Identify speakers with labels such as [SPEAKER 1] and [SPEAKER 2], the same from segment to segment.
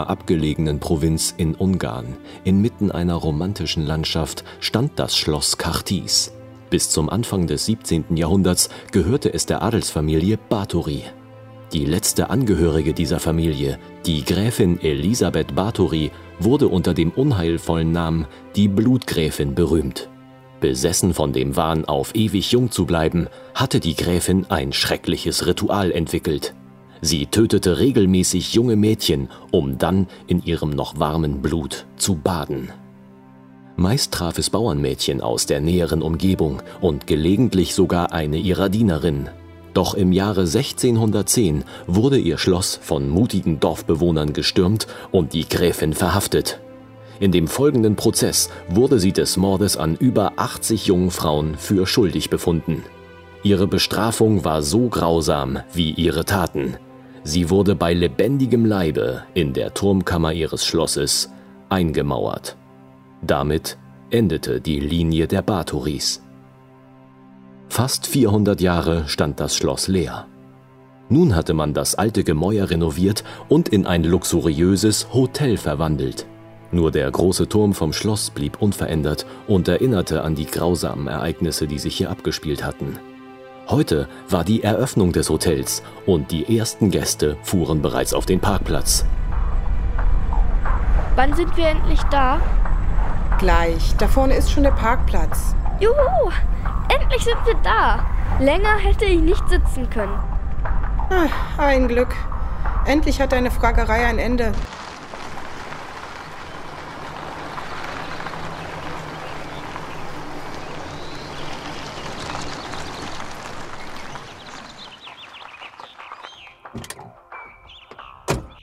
[SPEAKER 1] In einer abgelegenen Provinz in Ungarn, inmitten einer romantischen Landschaft, stand das Schloss Kartis. Bis zum Anfang des 17. Jahrhunderts gehörte es der Adelsfamilie Báthory. Die letzte Angehörige dieser Familie, die Gräfin Elisabeth Báthory, wurde unter dem unheilvollen Namen die Blutgräfin berühmt. Besessen von dem Wahn, auf ewig jung zu bleiben, hatte die Gräfin ein schreckliches Ritual entwickelt. Sie tötete regelmäßig junge Mädchen, um dann in ihrem noch warmen Blut zu baden. Meist traf es Bauernmädchen aus der näheren Umgebung und gelegentlich sogar eine ihrer Dienerinnen. Doch im Jahre 1610 wurde ihr Schloss von mutigen Dorfbewohnern gestürmt und die Gräfin verhaftet. In dem folgenden Prozess wurde sie des Mordes an über 80 jungen Frauen für schuldig befunden. Ihre Bestrafung war so grausam wie ihre Taten. Sie wurde bei lebendigem Leibe in der Turmkammer ihres Schlosses eingemauert. Damit endete die Linie der Bathoris. Fast 400 Jahre stand das Schloss leer. Nun hatte man das alte Gemäuer renoviert und in ein luxuriöses Hotel verwandelt. Nur der große Turm vom Schloss blieb unverändert und erinnerte an die grausamen Ereignisse, die sich hier abgespielt hatten. Heute war die Eröffnung des Hotels und die ersten Gäste fuhren bereits auf den Parkplatz.
[SPEAKER 2] Wann sind wir endlich da?
[SPEAKER 3] Gleich. Da vorne ist schon der Parkplatz.
[SPEAKER 2] Juhu! Endlich sind wir da. Länger hätte ich nicht sitzen können.
[SPEAKER 3] Ach, ein Glück. Endlich hat deine Fragerei ein Ende.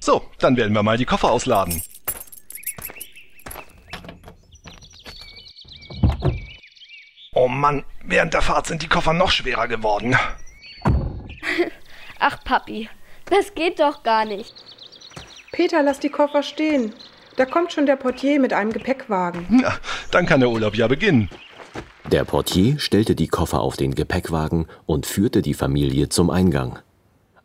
[SPEAKER 4] So, dann werden wir mal die Koffer ausladen. Oh Mann, während der Fahrt sind die Koffer noch schwerer geworden.
[SPEAKER 2] Ach, Papi, das geht doch gar nicht.
[SPEAKER 3] Peter, lass die Koffer stehen. Da kommt schon der Portier mit einem Gepäckwagen.
[SPEAKER 4] Na, dann kann der Urlaub ja beginnen.
[SPEAKER 1] Der Portier stellte die Koffer auf den Gepäckwagen und führte die Familie zum Eingang.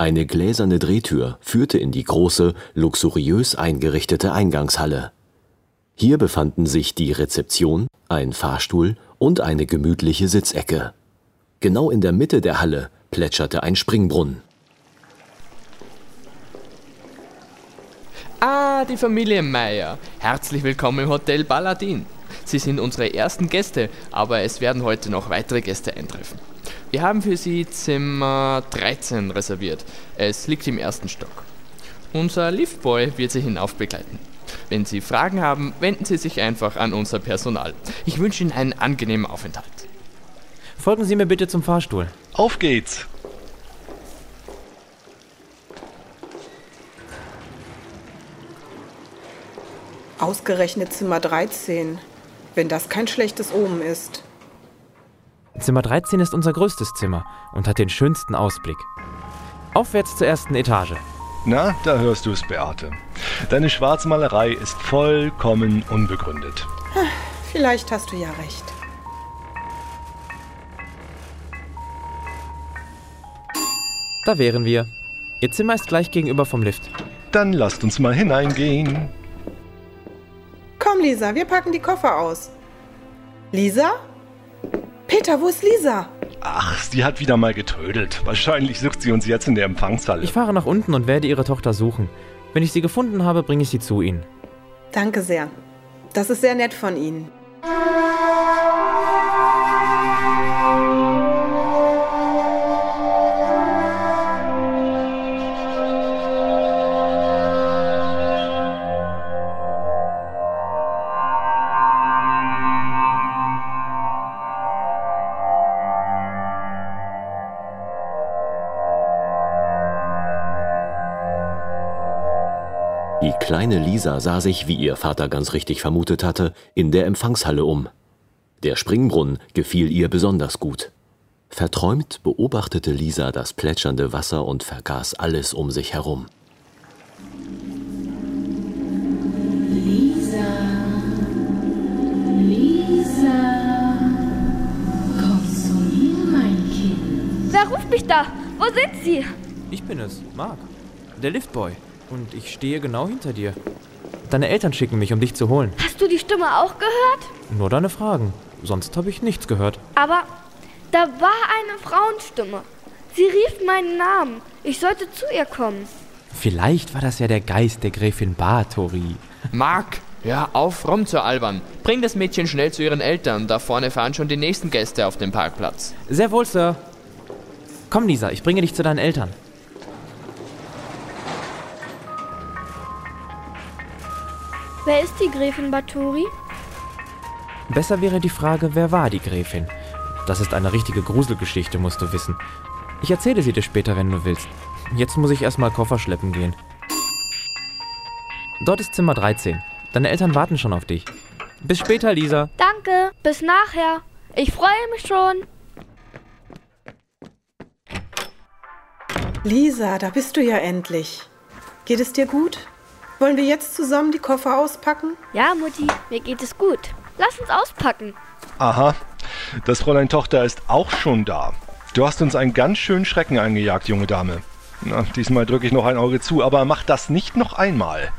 [SPEAKER 1] Eine gläserne Drehtür führte in die große, luxuriös eingerichtete Eingangshalle. Hier befanden sich die Rezeption, ein Fahrstuhl und eine gemütliche Sitzecke. Genau in der Mitte der Halle plätscherte ein Springbrunnen.
[SPEAKER 5] Ah, die Familie Meier. Herzlich willkommen im Hotel Baladin. Sie sind unsere ersten Gäste, aber es werden heute noch weitere Gäste eintreffen. Wir haben für Sie Zimmer 13 reserviert. Es liegt im ersten Stock. Unser Liftboy wird Sie hinauf begleiten. Wenn Sie Fragen haben, wenden Sie sich einfach an unser Personal. Ich wünsche Ihnen einen angenehmen Aufenthalt.
[SPEAKER 6] Folgen Sie mir bitte zum Fahrstuhl.
[SPEAKER 4] Auf geht's!
[SPEAKER 3] Ausgerechnet Zimmer 13. Wenn das kein schlechtes Omen ist.
[SPEAKER 6] Zimmer 13 ist unser größtes Zimmer und hat den schönsten Ausblick. Aufwärts zur ersten Etage.
[SPEAKER 4] Na, da hörst du es, Beate. Deine Schwarzmalerei ist vollkommen unbegründet.
[SPEAKER 3] Vielleicht hast du ja recht.
[SPEAKER 6] Da wären wir. Ihr Zimmer ist gleich gegenüber vom Lift.
[SPEAKER 4] Dann lasst uns mal hineingehen.
[SPEAKER 3] Komm, Lisa, wir packen die Koffer aus. Lisa? Peter, wo ist Lisa?
[SPEAKER 4] Ach, sie hat wieder mal getrödelt. Wahrscheinlich sucht sie uns jetzt in der Empfangshalle.
[SPEAKER 6] Ich fahre nach unten und werde Ihre Tochter suchen. Wenn ich sie gefunden habe, bringe ich sie zu Ihnen.
[SPEAKER 3] Danke sehr. Das ist sehr nett von Ihnen.
[SPEAKER 1] Die kleine Lisa sah sich, wie ihr Vater ganz richtig vermutet hatte, in der Empfangshalle um. Der Springbrunnen gefiel ihr besonders gut. Verträumt beobachtete Lisa das plätschernde Wasser und vergaß alles um sich herum.
[SPEAKER 7] Lisa, Lisa, komm zu mir, mein Kind.
[SPEAKER 2] Wer ruft mich da? Wo sind Sie?
[SPEAKER 6] Ich bin es, Marc. Der Liftboy. Und ich stehe genau hinter dir. Deine Eltern schicken mich, um dich zu holen.
[SPEAKER 2] Hast du die Stimme auch gehört?
[SPEAKER 6] Nur deine Fragen. Sonst habe ich nichts gehört.
[SPEAKER 2] Aber da war eine Frauenstimme. Sie rief meinen Namen. Ich sollte zu ihr kommen.
[SPEAKER 6] Vielleicht war das ja der Geist der Gräfin Bathory.
[SPEAKER 5] Mark, hör auf rumzualbern. Bring das Mädchen schnell zu ihren Eltern. Da vorne fahren schon die nächsten Gäste auf dem Parkplatz.
[SPEAKER 6] Sehr wohl, Sir. Komm, Lisa, ich bringe dich zu deinen Eltern.
[SPEAKER 2] Wer ist die Gräfin Baturi?
[SPEAKER 6] Besser wäre die Frage, wer war die Gräfin? Das ist eine richtige Gruselgeschichte, musst du wissen. Ich erzähle sie dir später, wenn du willst. Jetzt muss ich erstmal Koffer schleppen gehen. Dort ist Zimmer 13. Deine Eltern warten schon auf dich. Bis später, Lisa.
[SPEAKER 2] Danke. Bis nachher. Ich freue mich schon.
[SPEAKER 3] Lisa, da bist du ja endlich. Geht es dir gut? Wollen wir jetzt zusammen die Koffer auspacken?
[SPEAKER 2] Ja, Mutti, mir geht es gut. Lass uns auspacken.
[SPEAKER 4] Aha, das Fräulein Tochter ist auch schon da. Du hast uns einen ganz schönen Schrecken eingejagt, junge Dame. Na, diesmal drücke ich noch ein Auge zu, aber mach das nicht noch einmal.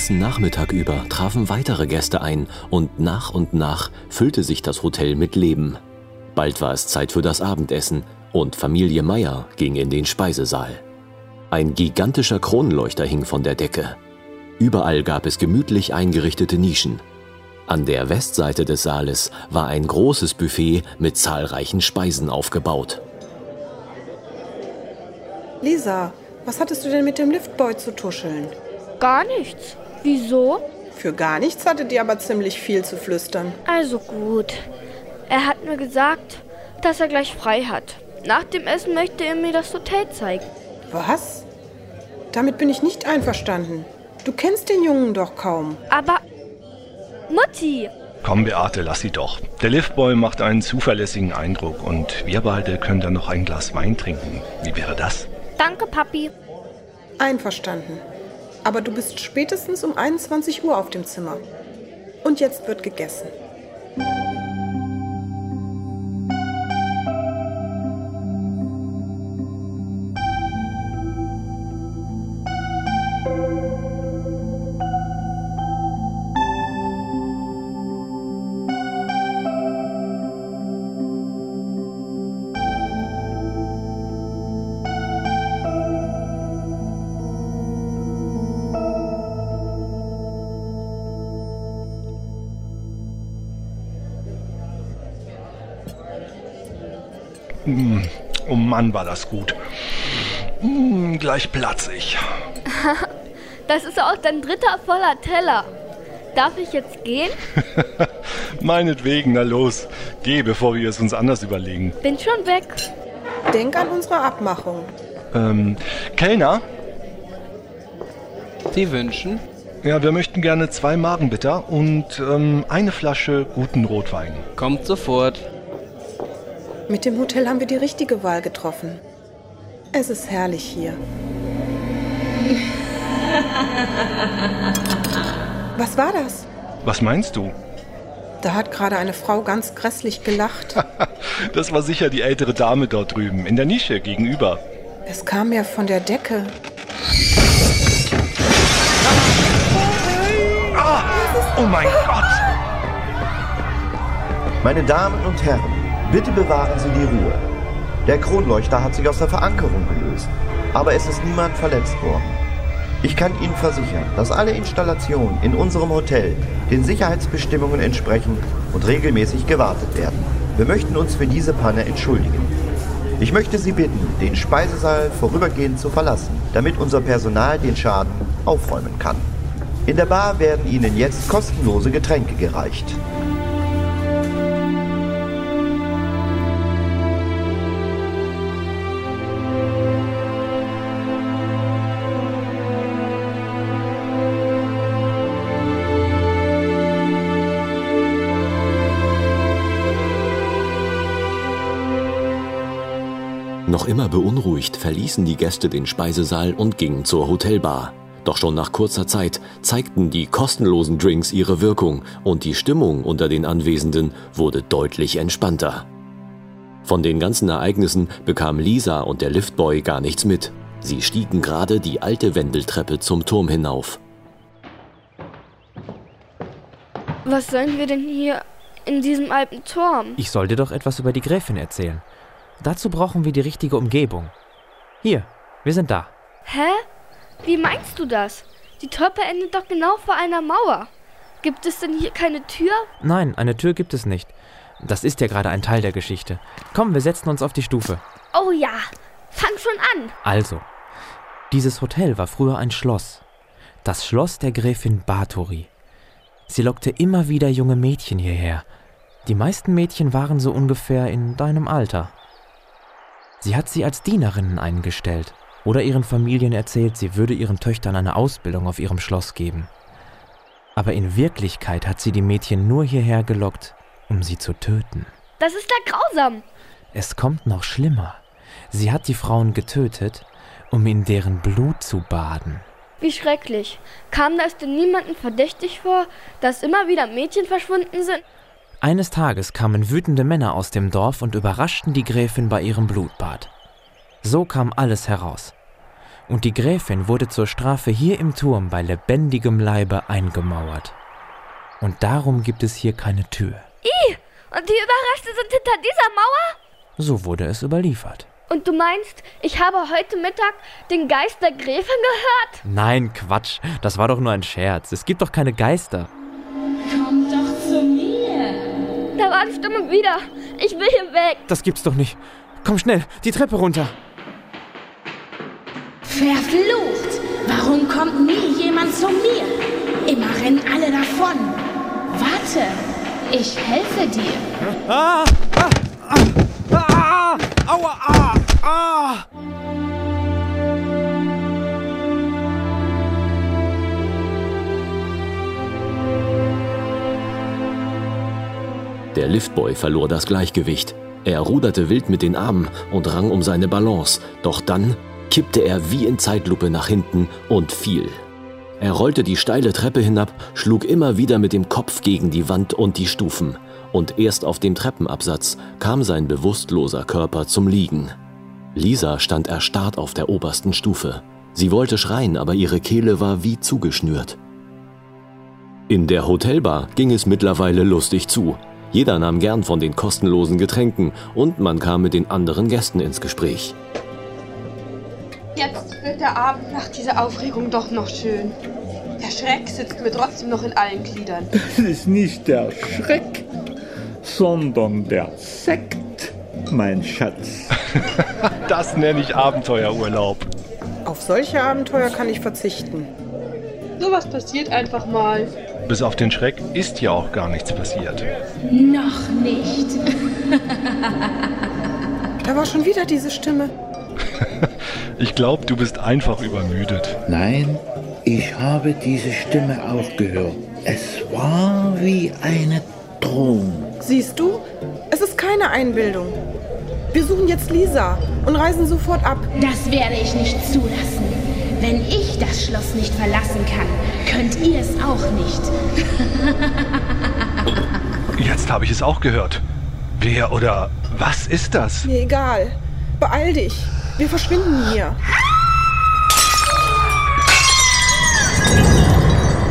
[SPEAKER 1] Ganzen Nachmittag über trafen weitere Gäste ein und nach und nach füllte sich das Hotel mit Leben. Bald war es Zeit für das Abendessen und Familie Meier ging in den Speisesaal. Ein gigantischer Kronleuchter hing von der Decke. Überall gab es gemütlich eingerichtete Nischen. An der Westseite des Saales war ein großes Buffet mit zahlreichen Speisen aufgebaut.
[SPEAKER 3] Lisa, was hattest du denn mit dem Liftboy zu tuscheln?
[SPEAKER 2] Gar nichts. Wieso?
[SPEAKER 3] Für gar nichts hattet ihr aber ziemlich viel zu flüstern.
[SPEAKER 2] Also gut. Er hat mir gesagt, dass er gleich frei hat. Nach dem Essen möchte er mir das Hotel zeigen.
[SPEAKER 3] Was? Damit bin ich nicht einverstanden. Du kennst den Jungen doch kaum.
[SPEAKER 2] Aber Mutti,
[SPEAKER 4] Komm, Beate, lass sie doch. Der Liftboy macht einen zuverlässigen Eindruck und wir beide können dann noch ein Glas Wein trinken. Wie wäre das?
[SPEAKER 2] danke Papi.
[SPEAKER 3] Einverstanden. Aber du bist spätestens um 21 Uhr auf dem Zimmer. Und jetzt wird gegessen.
[SPEAKER 4] Mann, war das gut. Mm, gleich platz ich.
[SPEAKER 2] Das ist auch dein dritter voller Teller. Darf ich jetzt gehen?
[SPEAKER 4] Meinetwegen, na los. Geh, bevor wir es uns anders überlegen.
[SPEAKER 2] Bin schon weg.
[SPEAKER 3] Denk an unsere Abmachung.
[SPEAKER 4] Ähm, Kellner?
[SPEAKER 8] Sie wünschen?
[SPEAKER 4] Ja, wir möchten gerne zwei Magenbitter und ähm, eine Flasche guten Rotwein.
[SPEAKER 8] Kommt sofort.
[SPEAKER 3] Mit dem Hotel haben wir die richtige Wahl getroffen. Es ist herrlich hier. Was war das?
[SPEAKER 4] Was meinst du?
[SPEAKER 3] Da hat gerade eine Frau ganz grässlich gelacht.
[SPEAKER 4] Das war sicher die ältere Dame dort drüben, in der Nische gegenüber.
[SPEAKER 3] Es kam ja von der Decke.
[SPEAKER 4] Oh mein Gott!
[SPEAKER 9] Meine Damen und Herren, bitte bewahren Sie die Ruhe. Der Kronleuchter hat sich aus der Verankerung gelöst, aber es ist niemand verletzt worden. Ich kann Ihnen versichern, dass alle Installationen in unserem Hotel den Sicherheitsbestimmungen entsprechen und regelmäßig gewartet werden. Wir möchten uns für diese Panne entschuldigen. Ich möchte Sie bitten, den Speisesaal vorübergehend zu verlassen, damit unser Personal den Schaden aufräumen kann. In der Bar werden Ihnen jetzt kostenlose Getränke gereicht.
[SPEAKER 1] Noch immer beunruhigt verließen die Gäste den Speisesaal und gingen zur Hotelbar. Doch schon nach kurzer Zeit zeigten die kostenlosen Drinks ihre Wirkung und die Stimmung unter den Anwesenden wurde deutlich entspannter. Von den ganzen Ereignissen bekam Lisa und der Liftboy gar nichts mit. Sie stiegen gerade die alte Wendeltreppe zum Turm hinauf.
[SPEAKER 2] Was sollen wir denn hier in diesem alten Turm?
[SPEAKER 6] Ich soll dir doch etwas über die Gräfin erzählen. Dazu brauchen wir die richtige Umgebung. Hier, wir sind da.
[SPEAKER 2] Hä? Wie meinst du das? Die Treppe endet doch genau vor einer Mauer. Gibt es denn hier keine Tür?
[SPEAKER 6] Nein, eine Tür gibt es nicht. Das ist ja gerade ein Teil der Geschichte. Komm, wir setzen uns auf die Stufe.
[SPEAKER 2] Oh ja, fang schon an.
[SPEAKER 6] Also, dieses Hotel war früher ein Schloss. Das Schloss der Gräfin Bathory. Sie lockte immer wieder junge Mädchen hierher. Die meisten Mädchen waren so ungefähr in deinem Alter. Sie hat sie als Dienerinnen eingestellt oder ihren Familien erzählt, sie würde ihren Töchtern eine Ausbildung auf ihrem Schloss geben. Aber in Wirklichkeit hat sie die Mädchen nur hierher gelockt, um sie zu töten.
[SPEAKER 2] Das ist ja grausam.
[SPEAKER 6] Es kommt noch schlimmer. Sie hat die Frauen getötet, um in deren Blut zu baden.
[SPEAKER 2] Wie schrecklich. Kam das denn niemandem verdächtig vor, dass immer wieder Mädchen verschwunden sind?
[SPEAKER 6] Eines Tages kamen wütende Männer aus dem Dorf und überraschten die Gräfin bei ihrem Blutbad. So kam alles heraus. Und die Gräfin wurde zur Strafe hier im Turm bei lebendigem Leibe eingemauert. Und darum gibt es hier keine Tür.
[SPEAKER 2] Ih, und die Überreste sind hinter dieser Mauer?
[SPEAKER 6] So wurde es überliefert.
[SPEAKER 2] Und du meinst, ich habe heute Mittag den Geist der Gräfin gehört?
[SPEAKER 6] Nein, Quatsch, das war doch nur ein Scherz. Es gibt doch keine Geister.
[SPEAKER 2] Die Stimme wieder. Ich will hier weg.
[SPEAKER 6] Das gibt's doch nicht. Komm schnell, die Treppe runter.
[SPEAKER 7] Verflucht! Warum kommt nie jemand zu mir? Immer rennen alle davon. Warte, ich helfe dir.
[SPEAKER 6] Ah! Ah! Ah! Ah! Aua! Ah! Ah!
[SPEAKER 1] Der Liftboy verlor das Gleichgewicht. Er ruderte wild mit den Armen und rang um seine Balance, doch dann kippte er wie in Zeitlupe nach hinten und fiel. Er rollte die steile Treppe hinab, schlug immer wieder mit dem Kopf gegen die Wand und die Stufen, und erst auf dem Treppenabsatz kam sein bewusstloser Körper zum Liegen. Lisa stand erstarrt auf der obersten Stufe. Sie wollte schreien, aber ihre Kehle war wie zugeschnürt. In der Hotelbar ging es mittlerweile lustig zu. Jeder nahm gern von den kostenlosen Getränken und man kam mit den anderen Gästen ins Gespräch.
[SPEAKER 8] Jetzt wird der Abend nach dieser Aufregung doch noch schön. Der Schreck sitzt mir trotzdem noch in allen Gliedern.
[SPEAKER 10] Das ist nicht der Schreck, sondern der Sekt, mein Schatz.
[SPEAKER 4] Das nenne ich Abenteuerurlaub.
[SPEAKER 3] Auf solche Abenteuer kann ich verzichten.
[SPEAKER 8] Sowas passiert einfach mal.
[SPEAKER 4] Bis auf den Schreck ist ja auch gar nichts passiert.
[SPEAKER 7] Noch nicht.
[SPEAKER 3] Da war schon wieder diese Stimme.
[SPEAKER 4] Ich glaube, du bist einfach übermüdet.
[SPEAKER 10] Nein, ich habe diese Stimme auch gehört. Es war wie eine Drohung.
[SPEAKER 3] Siehst du? Es ist keine Einbildung. Wir suchen jetzt Lisa und reisen sofort ab.
[SPEAKER 7] Das werde ich nicht zulassen. Wenn ich das Schloss nicht verlassen kann, könnt ihr es auch nicht.
[SPEAKER 4] Jetzt habe ich es auch gehört. Wer oder was ist das?
[SPEAKER 3] Mir egal. Beeil dich. Wir verschwinden hier.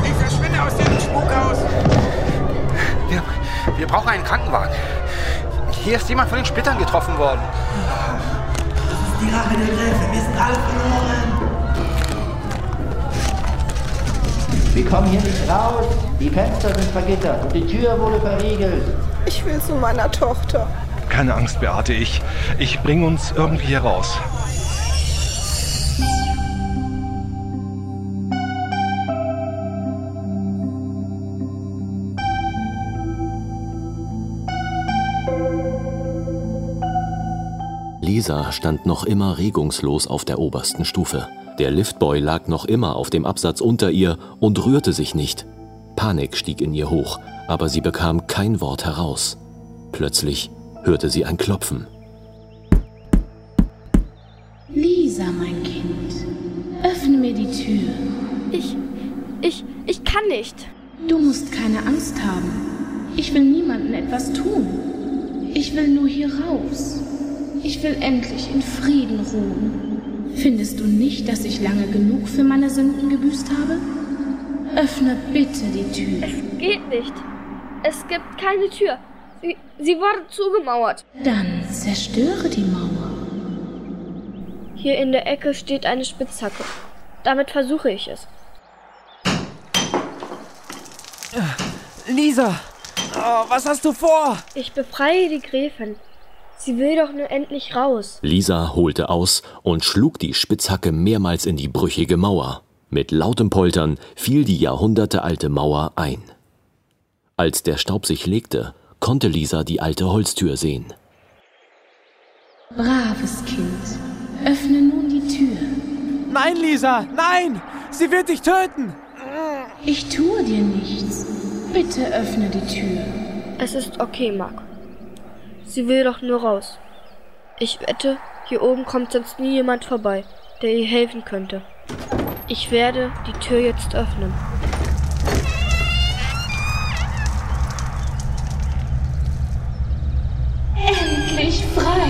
[SPEAKER 11] Ich verschwinde aus diesem Spukhaus. Wir, wir brauchen einen Krankenwagen. Hier ist jemand von den Splittern getroffen worden.
[SPEAKER 12] Die Rache der Gräfin, wir sind alle verloren.
[SPEAKER 13] Wir kommen hier nicht raus. Die Fenster sind vergittert und die Tür wurde verriegelt.
[SPEAKER 3] Ich will zu meiner Tochter.
[SPEAKER 4] Keine Angst, Beate, ich, ich bringe uns irgendwie hier raus.
[SPEAKER 1] Lisa stand noch immer regungslos auf der obersten Stufe. Der Liftboy lag noch immer auf dem Absatz unter ihr und rührte sich nicht. Panik stieg in ihr hoch, aber sie bekam kein Wort heraus. Plötzlich hörte sie ein Klopfen.
[SPEAKER 7] Lisa, mein Kind, öffne mir die Tür.
[SPEAKER 2] Ich, ich, ich kann nicht.
[SPEAKER 7] Du musst keine Angst haben. Ich will niemandem etwas tun. Ich will nur hier raus. Ich will endlich in Frieden ruhen. Findest du nicht, dass ich lange genug für meine Sünden gebüßt habe? Öffne bitte die Tür.
[SPEAKER 2] Es geht nicht. Es gibt keine Tür. Sie, sie wurde zugemauert.
[SPEAKER 7] Dann zerstöre die Mauer.
[SPEAKER 2] Hier in der Ecke steht eine Spitzhacke. Damit versuche ich es.
[SPEAKER 6] Lisa, oh, was hast du vor?
[SPEAKER 2] Ich befreie die Gräfin. Sie will doch nur endlich raus.
[SPEAKER 1] Lisa holte aus und schlug die Spitzhacke mehrmals in die brüchige Mauer. Mit lautem Poltern fiel die jahrhundertealte Mauer ein. Als der Staub sich legte, konnte Lisa die alte Holztür sehen.
[SPEAKER 7] Braves Kind, öffne nun die Tür.
[SPEAKER 6] Nein, Lisa, nein! Sie wird dich töten!
[SPEAKER 7] Ich tue dir nichts. Bitte öffne die Tür.
[SPEAKER 2] Es ist okay, Mark. Sie will doch nur raus. Ich wette, hier oben kommt sonst nie jemand vorbei, der ihr helfen könnte. Ich werde die Tür jetzt öffnen.
[SPEAKER 7] Endlich frei.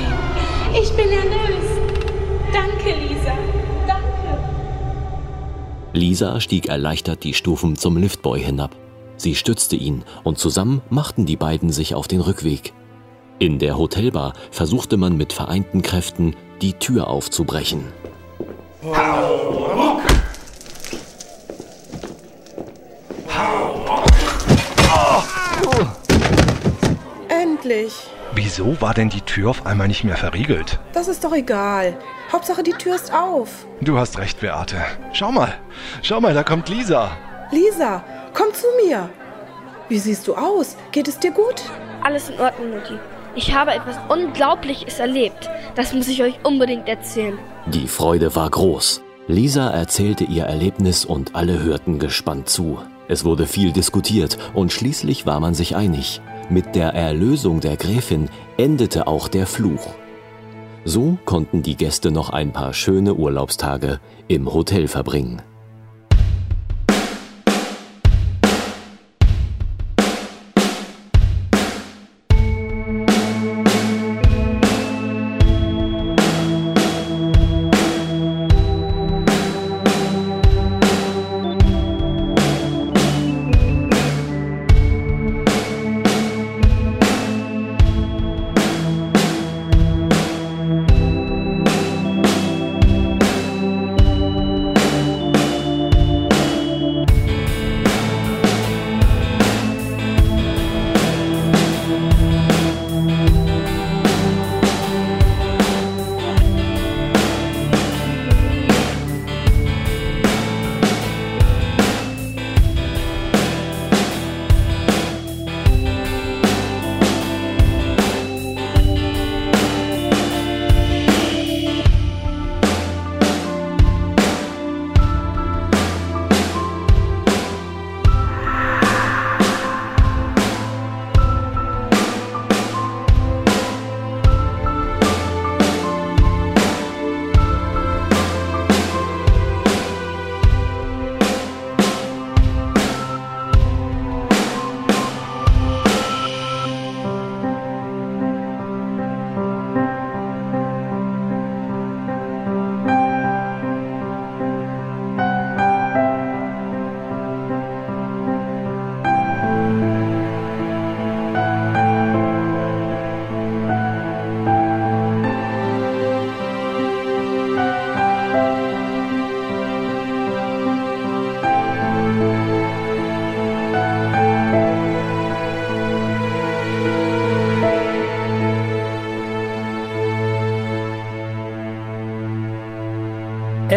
[SPEAKER 7] Ich bin erlöst. Danke, Lisa. Danke.
[SPEAKER 1] Lisa stieg erleichtert die Stufen zum Liftboy hinab. Sie stützte ihn und zusammen machten die beiden sich auf den Rückweg. In der Hotelbar versuchte man mit vereinten Kräften, die Tür aufzubrechen.
[SPEAKER 3] Endlich.
[SPEAKER 4] Wieso war denn die Tür auf einmal nicht mehr verriegelt?
[SPEAKER 3] Das ist doch egal. Hauptsache die Tür ist auf.
[SPEAKER 4] Du hast recht, Beate. Schau mal. Schau mal, da kommt Lisa.
[SPEAKER 3] Lisa, komm zu mir. Wie siehst du aus? Geht es dir gut?
[SPEAKER 2] Alles in Ordnung, Mutti. Ich habe etwas Unglaubliches erlebt. Das muss ich euch unbedingt erzählen.
[SPEAKER 1] Die Freude war groß. Lisa erzählte ihr Erlebnis und alle hörten gespannt zu. Es wurde viel diskutiert und schließlich war man sich einig. Mit der Erlösung der Gräfin endete auch der Fluch. So konnten die Gäste noch ein paar schöne Urlaubstage im Hotel verbringen.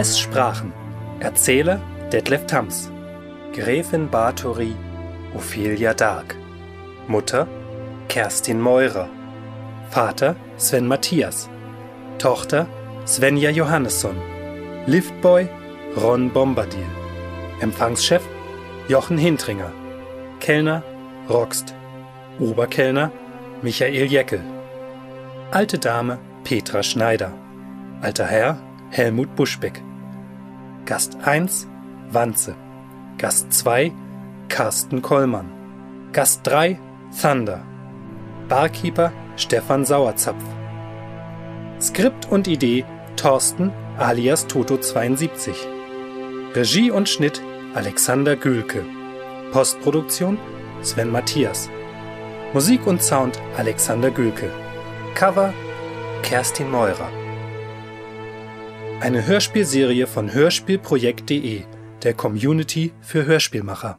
[SPEAKER 14] Es sprachen Erzähler Detlef Tams, Gräfin Bathory Ophelia Dark, Mutter Kerstin Meurer, Vater Sven Matthias, Tochter Svenja Johannesson, Liftboy Ron Bombardier, Empfangschef Jochen Hintringer, Kellner Roxt, Oberkellner Michael Jeckel, alte Dame Petra Schneider, alter Herr Helmut Buschbeck. Gast 1 Wanze. Gast 2 Carsten Kollmann. Gast 3 Thunder. Barkeeper Stefan Sauerzapf. Skript und Idee Thorsten alias Toto72. Regie und Schnitt Alexander Gülke. Postproduktion Sven Matthias. Musik und Sound Alexander Gülke. Cover Kerstin Meurer. Eine Hörspielserie von hörspielprojekt.de, der Community für Hörspielmacher.